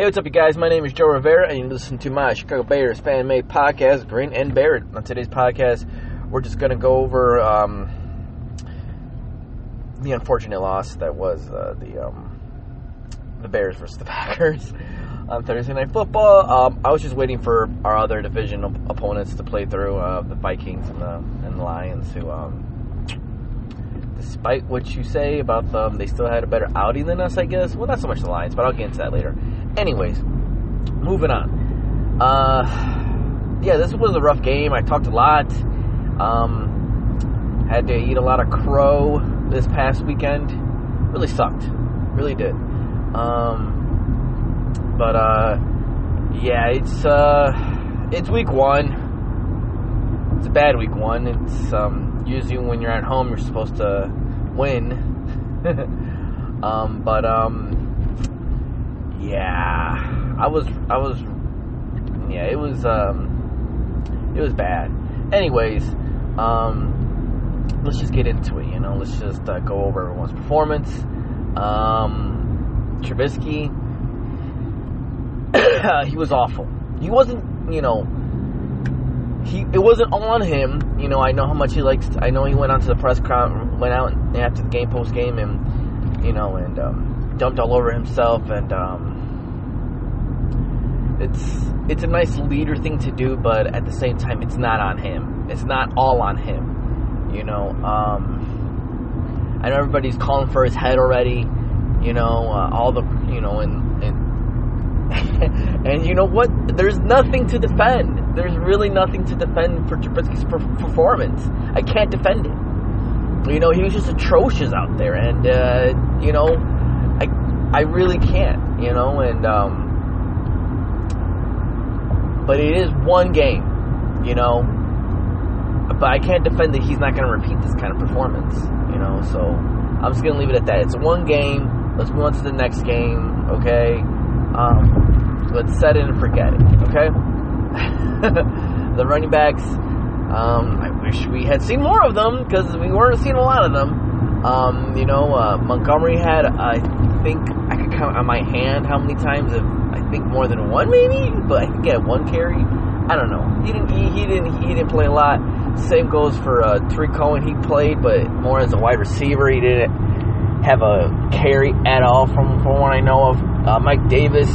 Hey, what's up, you guys? My name is Joe Rivera, and you listen to my Chicago Bears fan made podcast, Green and It. On today's podcast, we're just going to go over um, the unfortunate loss that was uh, the um, the Bears versus the Packers on Thursday Night Football. Um, I was just waiting for our other division op- opponents to play through uh, the Vikings and the, and the Lions, who, um, despite what you say about them, they still had a better outing than us, I guess. Well, not so much the Lions, but I'll get into that later. Anyways, moving on. Uh, yeah, this was a rough game. I talked a lot. Um, had to eat a lot of crow this past weekend. Really sucked. Really did. Um, but uh, yeah, it's uh, it's week one. It's a bad week one. It's um, usually when you're at home, you're supposed to win. um, but um, yeah, I was, I was, yeah, it was, um, it was bad. Anyways, um, let's just get into it. You know, let's just uh, go over everyone's performance. Um, Trubisky, he was awful. He wasn't, you know, he it wasn't on him. You know, I know how much he likes. I know he went onto the press con, went out after the game, post game, and you know, and um, dumped all over himself. And um, it's it's a nice leader thing to do, but at the same time, it's not on him. It's not all on him. You know, um, I know everybody's calling for his head already. You know, uh, all the you know, and and and you know what? There's nothing to defend. There's really nothing to defend for Trubisky's performance. I can't defend it. You know, he was just atrocious out there, and uh, you know, I I really can't. You know, and um, but it is one game. You know, but I can't defend that he's not going to repeat this kind of performance. You know, so I'm just going to leave it at that. It's one game. Let's move on to the next game. Okay. Um, let's set it and forget it. Okay. the running backs. Um, I wish we had seen more of them because we weren't seeing a lot of them. Um, you know, uh, Montgomery had, I think, I could count on my hand how many times. I think more than one, maybe, but he one carry. I don't know. He didn't. He, he didn't. He didn't play a lot. Same goes for uh, Tarik Cohen. He played, but more as a wide receiver. He didn't have a carry at all, from from what I know of. Uh, Mike Davis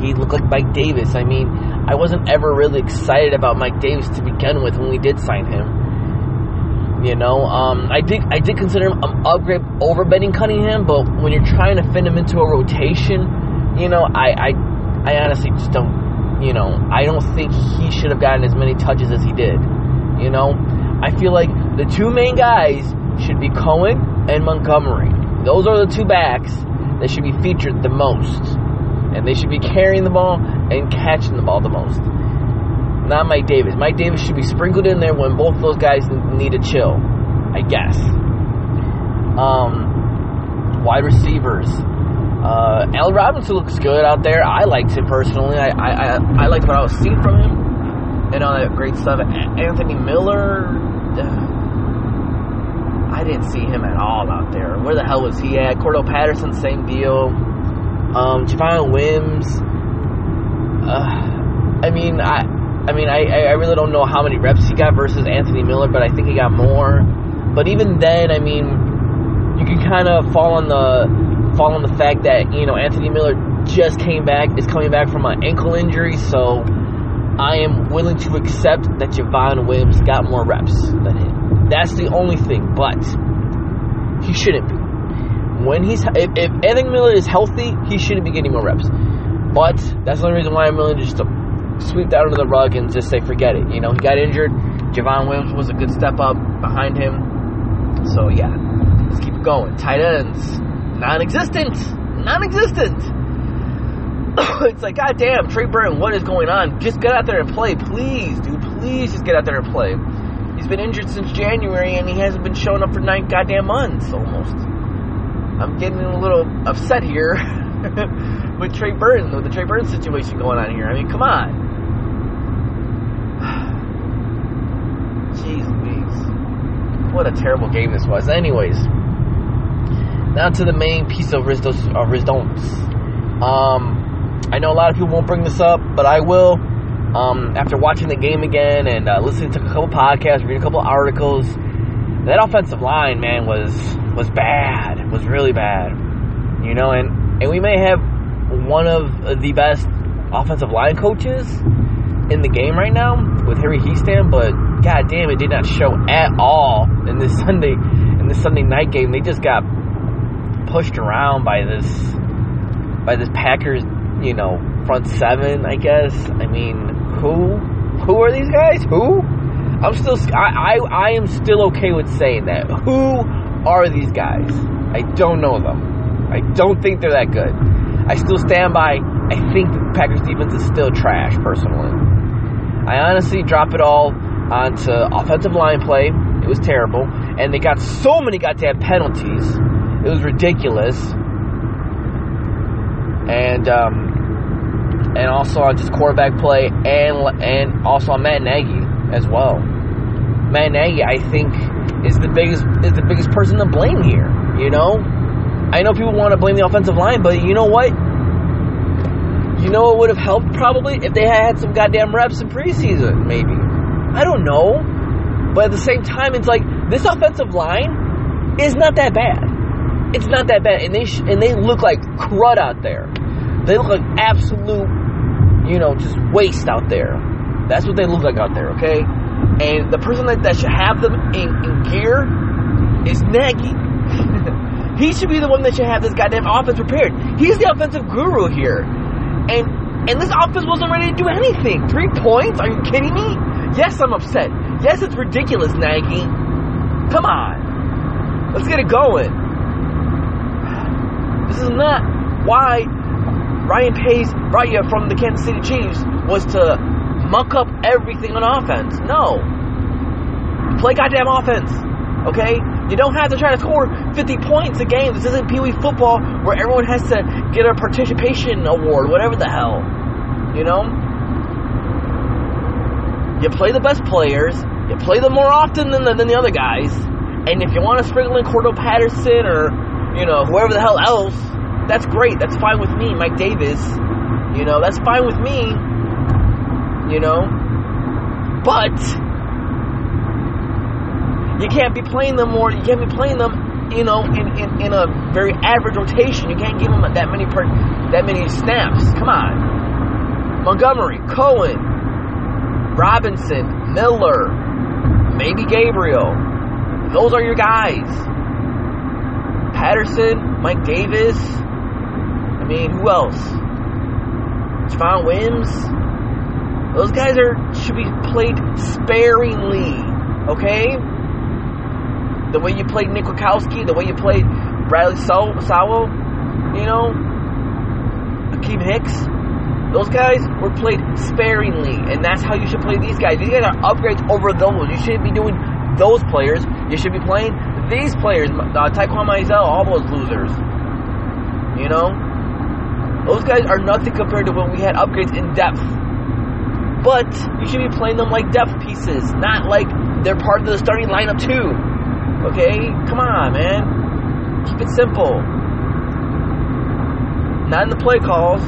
he looked like Mike Davis. I mean, I wasn't ever really excited about Mike Davis to begin with when we did sign him. You know, um, I did I did consider him an upgrade over Benny Cunningham, but when you're trying to fit him into a rotation, you know, I I, I honestly just don't, you know, I don't think he should have gotten as many touches as he did. You know, I feel like the two main guys should be Cohen and Montgomery. Those are the two backs that should be featured the most and they should be carrying the ball and catching the ball the most. Not Mike Davis. Mike Davis should be sprinkled in there when both those guys need a chill, I guess. Um, wide receivers. Uh, Allen Robinson looks good out there. I liked him personally. I, I, I, I liked what I was seeing from him and all that great stuff. Anthony Miller. I didn't see him at all out there. Where the hell was he at? Cordarrelle Patterson, same deal. Um, Javon Wims. Uh, I mean, I, I mean, I, I really don't know how many reps he got versus Anthony Miller, but I think he got more. But even then, I mean, you can kind of fall on the fall on the fact that you know Anthony Miller just came back, is coming back from an ankle injury, so I am willing to accept that Javon Wims got more reps than him. That's the only thing, but he shouldn't be when he's if, if Anthony Miller is healthy, he shouldn't be getting more reps. But that's the only reason why I'm willing to just to sweep that under the rug and just say forget it. You know, he got injured. Javon Wims was a good step up behind him. So yeah, let's keep going. Tight ends, non-existent, non-existent. it's like, God damn, Trey Burton, what is going on? Just get out there and play, please, dude. Please just get out there and play. He's been injured since January and he hasn't been showing up for nine goddamn months almost. I'm getting a little upset here with Trey Burton, with the Trey Burton situation going on here. I mean, come on. Jeez Louise. What a terrible game this was. Anyways, now to the main piece of Rizdos, uh, Rizdons. Um, I know a lot of people won't bring this up, but I will. Um, after watching the game again and uh, listening to a couple podcasts, reading a couple articles, that offensive line, man, was was bad. Was really bad. You know, and and we may have one of the best offensive line coaches in the game right now with Harry Hiestand, but god damn, it did not show at all in this Sunday in this Sunday night game. They just got pushed around by this by this Packers, you know, front seven. I guess. I mean, who who are these guys? Who? I'm still I, I I am still okay with saying that. Who are these guys? I don't know them. I don't think they're that good. I still stand by. I think the Packers defense is still trash, personally. I honestly drop it all onto offensive line play. It was terrible. And they got so many goddamn penalties. It was ridiculous. And um, and also on just quarterback play and and also on Matt Nagy as well. Matt Nagy, I think, is the biggest is the biggest person to blame here. You know, I know people want to blame the offensive line, but you know what? You know what would have helped probably if they had some goddamn reps in preseason, maybe. I don't know. But at the same time, it's like this offensive line is not that bad. It's not that bad, and they sh- and they look like crud out there. They look like absolute, you know, just waste out there. That's what they look like out there. Okay, and the person that, that should have them in, in gear is Nagy. he should be the one that should have this goddamn offense prepared. He's the offensive guru here. And and this offense wasn't ready to do anything. Three points? Are you kidding me? Yes, I'm upset. Yes, it's ridiculous, Nagy. Come on. Let's get it going. This is not why Ryan Pace you from the Kansas City Chiefs was to muck up everything on offense. No. Play goddamn offense. Okay? You don't have to try to score 50 points a game. This isn't Pee Wee football where everyone has to get a participation award, whatever the hell. You know? You play the best players. You play them more often than the, than the other guys. And if you want to sprinkle in Cordarrelle Patterson or, you know, whoever the hell else, that's great. That's fine with me. Mike Davis. You know, that's fine with me. You know? But you can't be playing them more. You can't be playing them, you know, in, in, in a very average rotation. You can't give them that many per, that many snaps. Come on, Montgomery, Cohen, Robinson, Miller, maybe Gabriel. Those are your guys. Patterson, Mike Davis. I mean, who else? Javon Wims. Those guys are should be played sparingly. Okay the way you played Nick Kwiatkowski, the way you played Bradley Sowell, you know, Akiem Hicks, those guys were played sparingly, and that's how you should play these guys. These guys are upgrades over those. You shouldn't be doing those players. You should be playing these players, uh, Taquan Mizzell, all those losers. You know, those guys are nothing compared to when we had upgrades in depth. But you should be playing them like depth pieces, not like they're part of the starting lineup too. Okay? Come on, man. Keep it simple. Not in the play calls,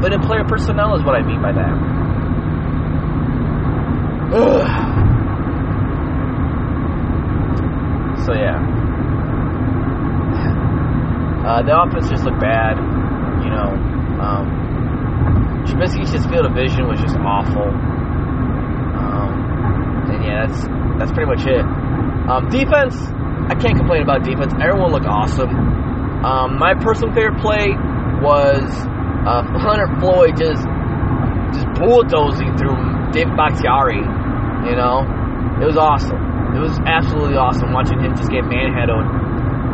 but in player personnel is what I mean by that. So, yeah. Uh, the offense just looked bad. You know, um, Trubisky's just field of vision was just awful. Um, and yeah, that's that's pretty much it. Um, defense, I can't complain about defense. Everyone looked awesome. Um, my personal favorite play was uh, Hunter Floyd just just bulldozing through David Bakhtiari. You know, it was awesome. It was absolutely awesome watching him just get manhandled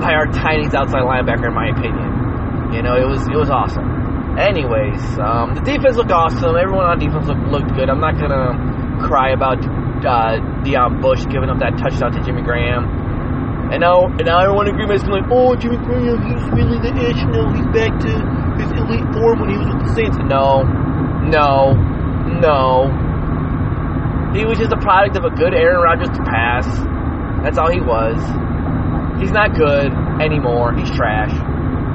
by our tiniest outside linebacker, in my opinion. You know, it was it was awesome. Anyways, um, the defense looked awesome. Everyone on defense looked, looked good. I'm not gonna cry about uh, Deon Bush giving up that touchdown to Jimmy Graham. And now, and now everyone in Green Bay's like, oh, Jimmy Graham, he's really the ish. No, he's back to his elite form when he was with the Saints. No, no, no. He was just a product of a good Aaron Rodgers pass. That's all he was. He's not good anymore. He's trash.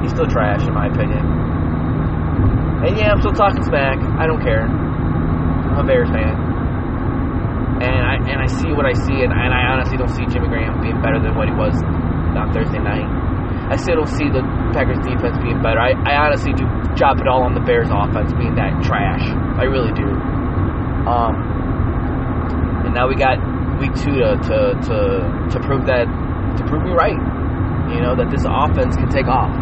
He's still trash, in my opinion. And yeah, I'm still talking smack. I don't care. I'm a Bears fan. And I and I see what I see, and, and I honestly don't see Jimmy Graham being better than what he was on Thursday night. I still don't see the Packers defense being better. I, I honestly do drop it all on the Bears offense being that trash. I really do. Um, and now we got week two to, to, to, to prove that to prove me right. You know that this offense can take off.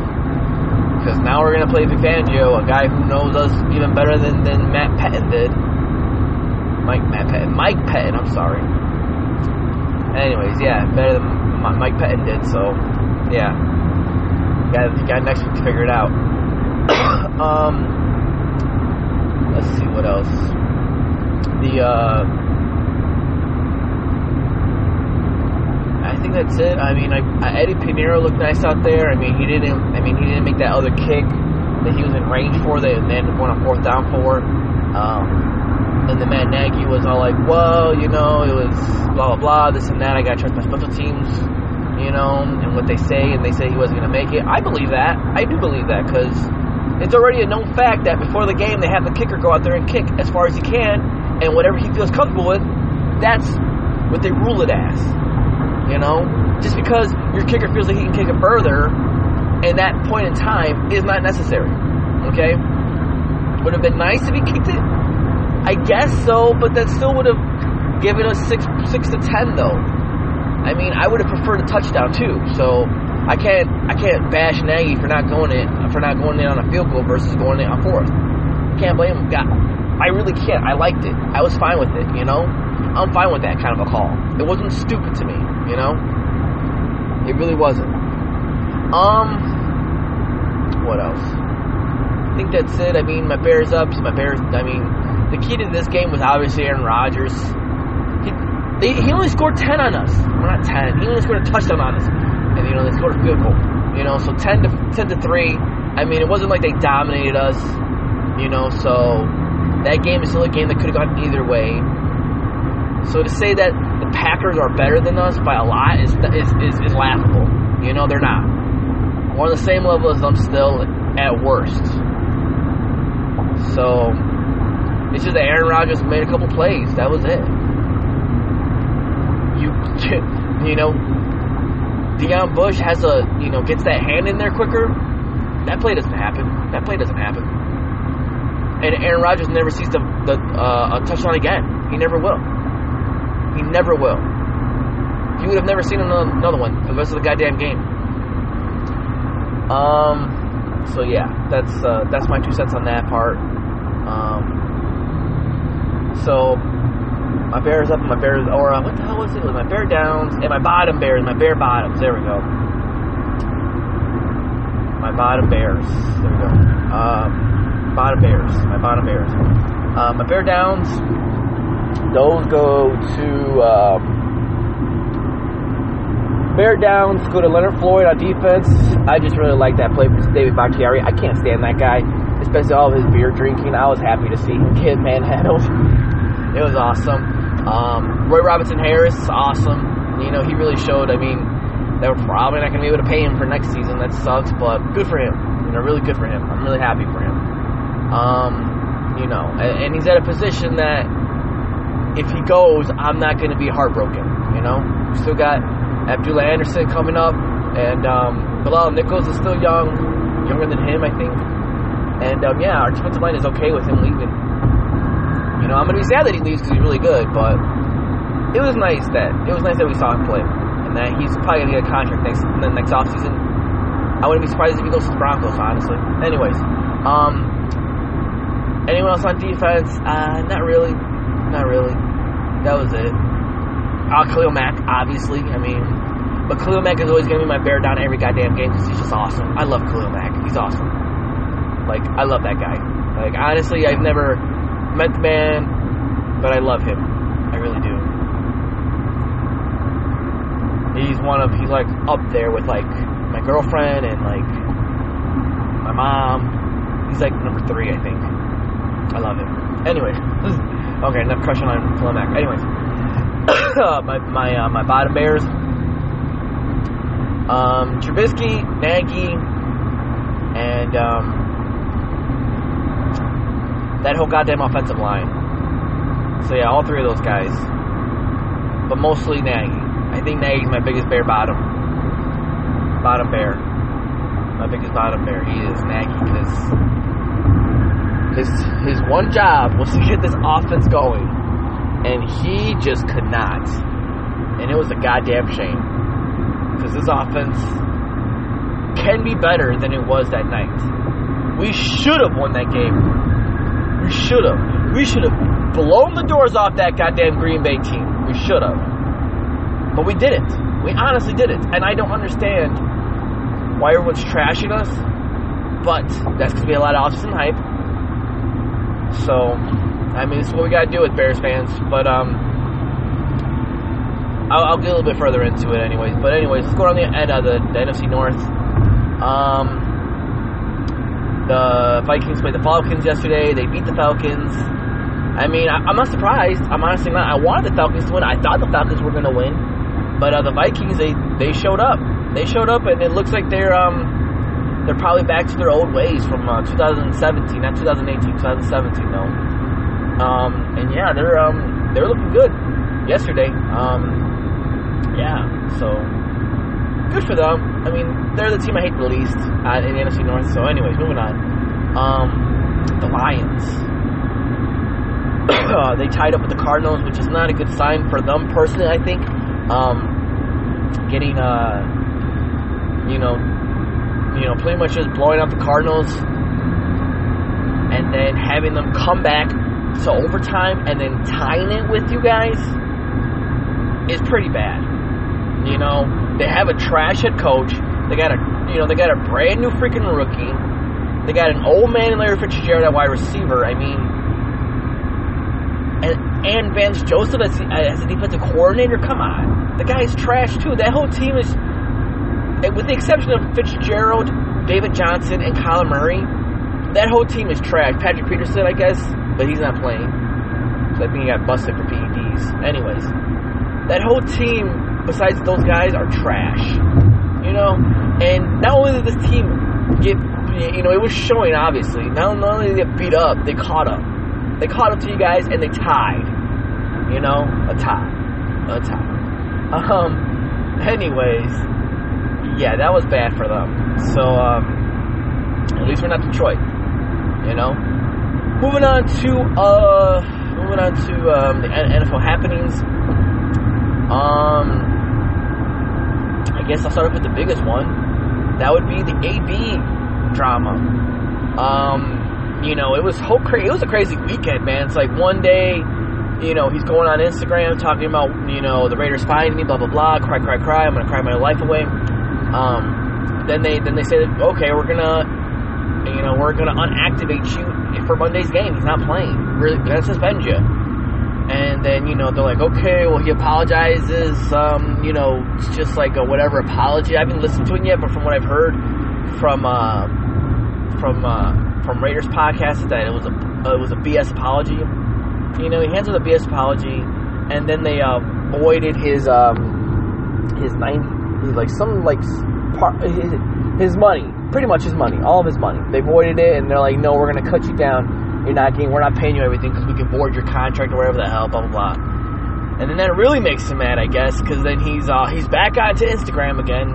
Because now we're gonna play Vic Fangio, a guy who knows us even better than, than Matt Pettine did. Mike Matt Pettine, Mike Pettine. I'm sorry. Anyways, yeah, better than Mike Pettine did. So, yeah, got got next week to figure it out. um, let's see what else. The uh, I think that's it. I mean, I, Eddie Piñeiro looked nice out there. I mean, he didn't. I mean, he didn't make that other kick that he was in range for. That they ended up going on fourth down for. Um, and the Matt Nagy was all like, "Well, you know, it was blah blah blah, this and that. I got to trust my special teams, you know, and what they say, and they say he wasn't going to make it. I believe that. I do believe that because it's already a known fact that before the game they have the kicker go out there and kick as far as he can, and whatever he feels comfortable with, that's what they rule it as. You know, just because your kicker feels like he can kick it further, in that point in time is not necessary. Okay, would have been nice if he kicked it. I guess so, but that still would have given us six six to ten though. I mean, I would have preferred a touchdown too. So I can't I can't bash Nagy for not going in for not going in on a field goal versus going in on fourth. Can't blame him. God, I really can't. I liked it. I was fine with it. You know, I'm fine with that kind of a call. It wasn't stupid to me. You know, it really wasn't. Um, what else? I think that's it. I mean, my Bears up. So my Bears. I mean, the key to this game was obviously Aaron Rodgers. He, they, he only scored 10 on us. Well, not 10. He only scored a touchdown on us. And, you know, they scored a field goal. You know, so 10 to, 10 to 3. I mean, it wasn't like they dominated us. You know, so that game is still a game that could have gone either way. So to say that the Packers are better than us by a lot is, is, is, is laughable. You know, they're not. We're on the same level as them still at worst. So, it's just that Aaron Rodgers made a couple plays. That was it. You, you know, Deon Bush has a, you know, gets that hand in there quicker. That play doesn't happen. That play doesn't happen. And Aaron Rodgers never sees the, the uh, a touchdown again. He never will. He never will. He would have never seen another, another one the rest of the goddamn game. Um. So yeah, that's uh, that's my two cents on that part. Um. So my Bears up and my Bears, or uh, what the hell was it? It was my Bear downs and my bottom Bears, my Bear bottoms. There we go. My bottom Bears. There we go. Um, bottom Bears. My bottom Bears. Uh, my Bear downs. Those go to um, Bear downs. Go to Leonard Floyd on defense. I just really like that play from David Bakhtiari. I can't stand that guy, especially all of his beer drinking. I was happy to see him get manhandled. it was awesome. Um, Roy Robertson Harris, awesome. You know, he really showed. I mean, they were probably not going to be able to pay him for next season. That sucks, but good for him. You know, really good for him. I'm really happy for him. Um, you know, and, and he's at a position that if he goes, I'm not going to be heartbroken. You know, we still got Abdullah Anderson coming up, and um, Bilal Nichols is still young, younger than him, I think. And um, yeah, our defensive line is okay with him leaving. You know, I'm gonna be sad that he leaves because he's really good, but it was nice that it was nice that we saw him play, and that he's probably gonna get a contract next the next offseason. I wouldn't be surprised if he goes to the Broncos, honestly. Anyways, um, anyone else on defense? Uh, not really, not really. That was it. Uh, Khalil Mack, obviously. I mean, but Khalil Mack is always gonna be my bear down every goddamn game because he's just awesome. I love Khalil Mack. He's awesome. Like I love that guy. Like honestly, I've never met the man, but I love him. I really do. He's one of he's like up there with like my girlfriend and like my mom. He's like number three, I think. I love him. Anyway, okay, enough crushing on Mack. Anyways, my my uh, my bottom bears. Um, Trubisky, Nagy, and um, that whole goddamn offensive line. So yeah, all three of those guys, but mostly Nagy. I think Nagy's my biggest bear bottom, bottom bear. My biggest bottom bear. He is Nagy because his his one job was to get this offense going, and he just could not. And it was a goddamn shame because this offense can be better than it was that night. We should have won that game. We should have. We should have blown the doors off that goddamn Green Bay team. We should have. But we didn't. We honestly didn't. And I don't understand why everyone's trashing us. But that's because we had a lot of offseason hype. So, I mean, is what we got to do with Bears fans. But, um, I'll, I'll, get a little bit further into it, anyways. But anyways, let's go on the end of the, the NFC North. Um, the Vikings played the Falcons yesterday. They beat the Falcons. I mean, I, am not surprised. I'm honestly not. I wanted the Falcons to win. I thought the Falcons were going to win, but uh, the Vikings they they showed up. They showed up, and it looks like they're um they're probably back to their old ways from uh, 2017, not 2018, 2017 though. Um, and yeah, they're um they're looking good yesterday. Um, yeah, so good for them. I mean, they're the team I hate the least in the NFC North. So, anyways, moving on. Um, the Lions. they tied up with the Cardinals, which is not a good sign for them personally. I think um, getting, uh, you know, you know, pretty much just blowing out the Cardinals, and then having them come back to overtime and then tying it with you guys is pretty bad. You know, they have a trash head coach. They got a, you know, they got a brand new freaking rookie. They got an old man in Larry Fitzgerald at wide receiver. I mean, and and Vance Joseph as, as a defensive coordinator. Come on, the guy's trash too. That whole team is, with the exception of Fitzgerald, David Johnson, and Kyler Murray, that whole team is trash. Patrick Peterson, I guess, but he's not playing. So I think he got busted for PEDs. Anyways, that whole team besides those guys are trash. You know, and not only did this team get, you know, it was showing obviously. Not, not only did they get beat up, they caught up. They caught up to you guys and they tied. You know, a tie, a tie. Um. Anyways, yeah, that was bad for them. So, um, at least we're not Detroit. You know. Moving on to uh, moving on to um, the NFL happenings. Um, I guess I'll start off with the biggest one. That would be the AB drama. Um, you know, it was whole cra- it was a crazy weekend, man. It's like one day, you know, he's going on Instagram talking about, you know, the Raiders finding me, blah blah blah, cry, cry, cry. I'm gonna cry my life away. Um, then they then they say, that, okay, we're gonna, you know, we're gonna unactivate you for Monday's game. He's not playing. We're gonna suspend you. And then, you know, they're like, okay, well, he apologizes. Um, you know, it's just like a whatever apology. I haven't listened to it yet, but from what I've heard from, uh, from, uh, from Raiders podcast, that it was a, uh, it was a BS apology. You know, he hands with a BS apology, and then they, uh, voided his, um, his 90, like, some, like, part, his, money, pretty much his money, all of his money. They voided it, and they're like, no, we're gonna cut you down you're not getting, we're not paying you everything because we can void your contract or whatever the hell, blah blah blah. And then that really makes him mad, I guess, because then he's uh, he's back onto Instagram again.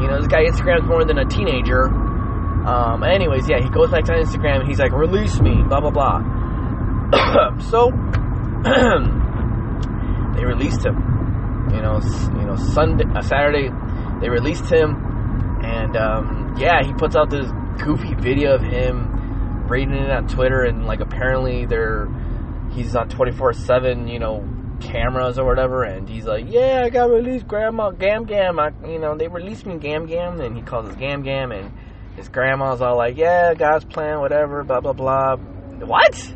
You know, this guy Instagram's more than a teenager. Um, anyways, yeah, he goes back to Instagram and he's like, "Release me," blah blah blah. so they released him. You know, you know, Sunday, uh, Saturday, they released him, and um, yeah, he puts out this goofy video of him reading it on Twitter, and like apparently they're he's on twenty four seven, you know, cameras or whatever, and he's like, "Yeah, I got released, Grandma Gam Gam. I, you know, they released me Gam Gam." And he calls us Gam Gam, and his grandma's all like, "Yeah, God's plan, whatever, blah blah blah." What?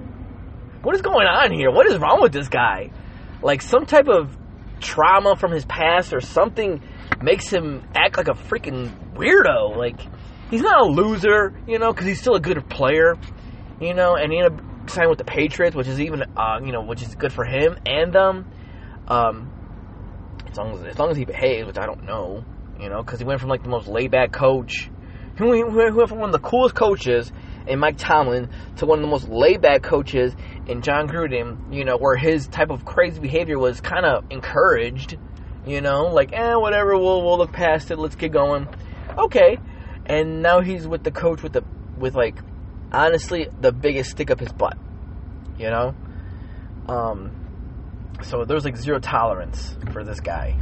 What is going on here? What is wrong with this guy? Like some type of trauma from his past or something makes him act like a freaking weirdo. Like he's not a loser, you know, because he's still a good player, you know, and he ended up signing with the Patriots, which is even, uh, you know, which is good for him and them. Um, as long as as long as he behaves, which I don't know, you know, because he went from like the most laid back coach, who went from one of the coolest coaches, and Mike Tomlin to one of the most laid back coaches in Jon Gruden, you know, where his type of crazy behavior was kind of encouraged, you know, like, eh, whatever, we'll, we'll look past it, let's get going. Okay. And now he's with the coach with the, with like, honestly, the biggest stick up his butt, you know? Um, so there's like zero tolerance for this guy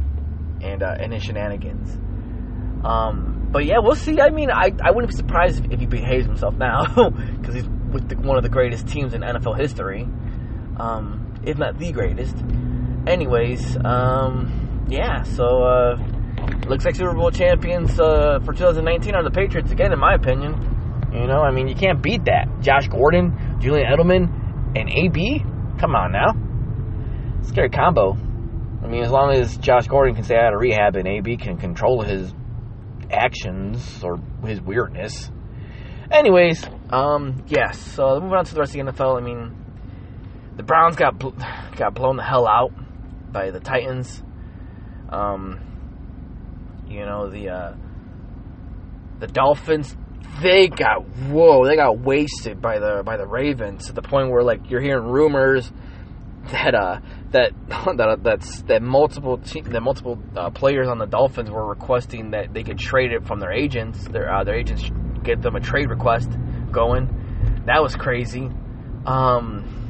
and, uh, and his shenanigans. Um, but yeah, we'll see. I mean, I, I wouldn't be surprised if, if he behaves himself now because he's with the, one of the greatest teams in NFL history, um, if not the greatest. Anyways, um, yeah, so uh, looks like Super Bowl champions uh, for 2019 are the Patriots again, in my opinion. You know, I mean, you can't beat that. Josh Gordon, Julian Edelman, and AB. Come on now, scary combo. I mean, as long as Josh Gordon can stay out of rehab and AB can control his actions or his weirdness. Anyways, um, yes. So moving on to the rest of the NFL. I mean, the Browns got bl- got blown the hell out by the Titans. Um, you know the uh, the Dolphins. They got whoa. They got wasted by the by the Ravens to the point where like you're hearing rumors that uh that that that's that multiple that multiple uh, players on the Dolphins were requesting that they could trade it from their agents. Their uh, their agents get them a trade request going. That was crazy. Um,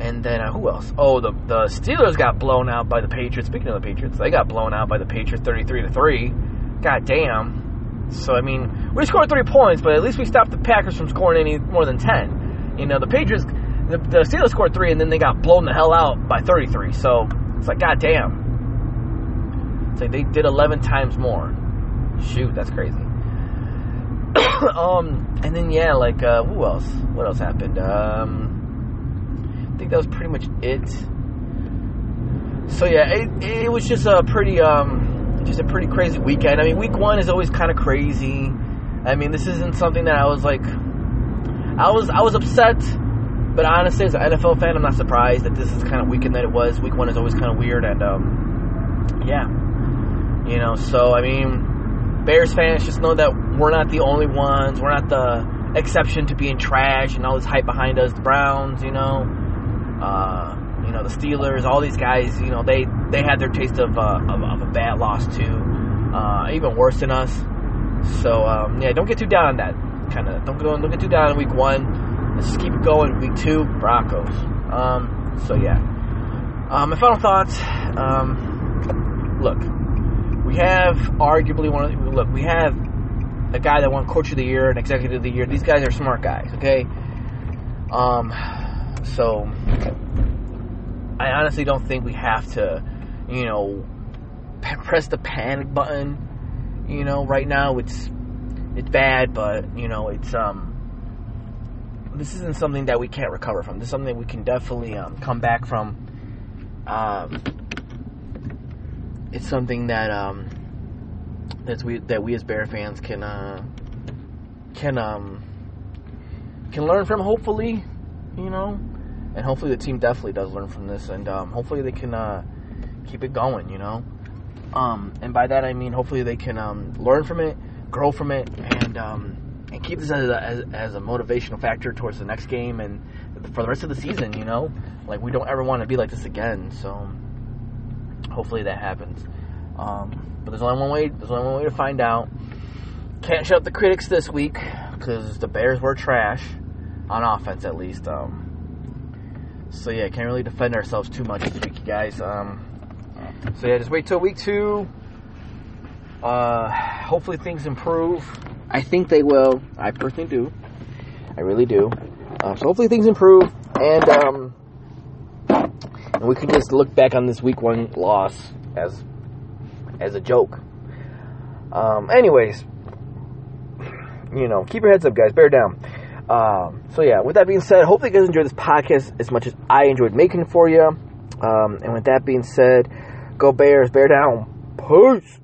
and then uh, who else? Oh, the the Steelers got blown out by the Patriots. Speaking of the Patriots, they got blown out by the Patriots, thirty-three to three. God damn. So I mean, we scored three points, but at least we stopped the Packers from scoring any more than ten. You know, the Patriots the, the Steelers scored three, and then they got blown the hell out by 33. So it's like, god damn. It's like they did 11 times more. Shoot, that's crazy. um, and then yeah, like uh, who else? What else happened? Um, I think that was pretty much it. So yeah, it, it was just a pretty um, just a pretty crazy weekend. I mean, week one is always kind of crazy. I mean, this isn't something that I was like, I was I was upset but honestly, as an NFL fan, I'm not surprised that this is kind of weekend that it was. Week one is always kind of weird, and um, yeah, you know. So I mean, Bears fans just know that we're not the only ones. We're not the exception to being trash and all this hype behind us. The Browns, you know, uh, you know, the Steelers, all these guys, you know, they they had their taste of uh, of, of, a bad loss too, uh, even worse than us. So um, yeah, don't get too down on that kind of. Don't go. Don't get too down on week one let's just keep it going. Week two, Broncos. Um, so yeah. Um, my final thoughts. Um, look, we have arguably one of the, look. We have a guy that won Coach of the Year and Executive of the Year. These guys are smart guys. Okay. Um, so I honestly don't think we have to, you know, press the panic button. You know, right now it's it's bad, but you know it's um this isn't something that we can't recover from. This is something we can definitely um, come back from. Um, it's something that um, that we that we as Bear fans can uh, can um, can learn from. Hopefully, you know, and hopefully the team definitely does learn from this, and um, hopefully they can uh, keep it going. You know, um, and by that I mean hopefully they can um, learn from it, grow from it, and um, and keep this as a, as, as, a motivational factor towards the next game and for the rest of the season. You know, like we don't ever want to be like this again. So hopefully that happens. Um, but there's only one way. There's only one way to find out. Can't shut up the critics this week because the Bears were trash on offense, at least. Um, so yeah, can't really defend ourselves too much this week, guys. Um, so yeah, just wait till week two. Uh, hopefully things improve. I think they will. I personally do. I really do. Um, so hopefully things improve, and um, and we can just look back on this week one loss as as a joke. Um, anyways, you know, keep your heads up, guys. Bear down. Um, so yeah, with that being said, hopefully you guys enjoyed this podcast as much as I enjoyed making for you. Um, and with that being said, go Bears, bear down. Peace.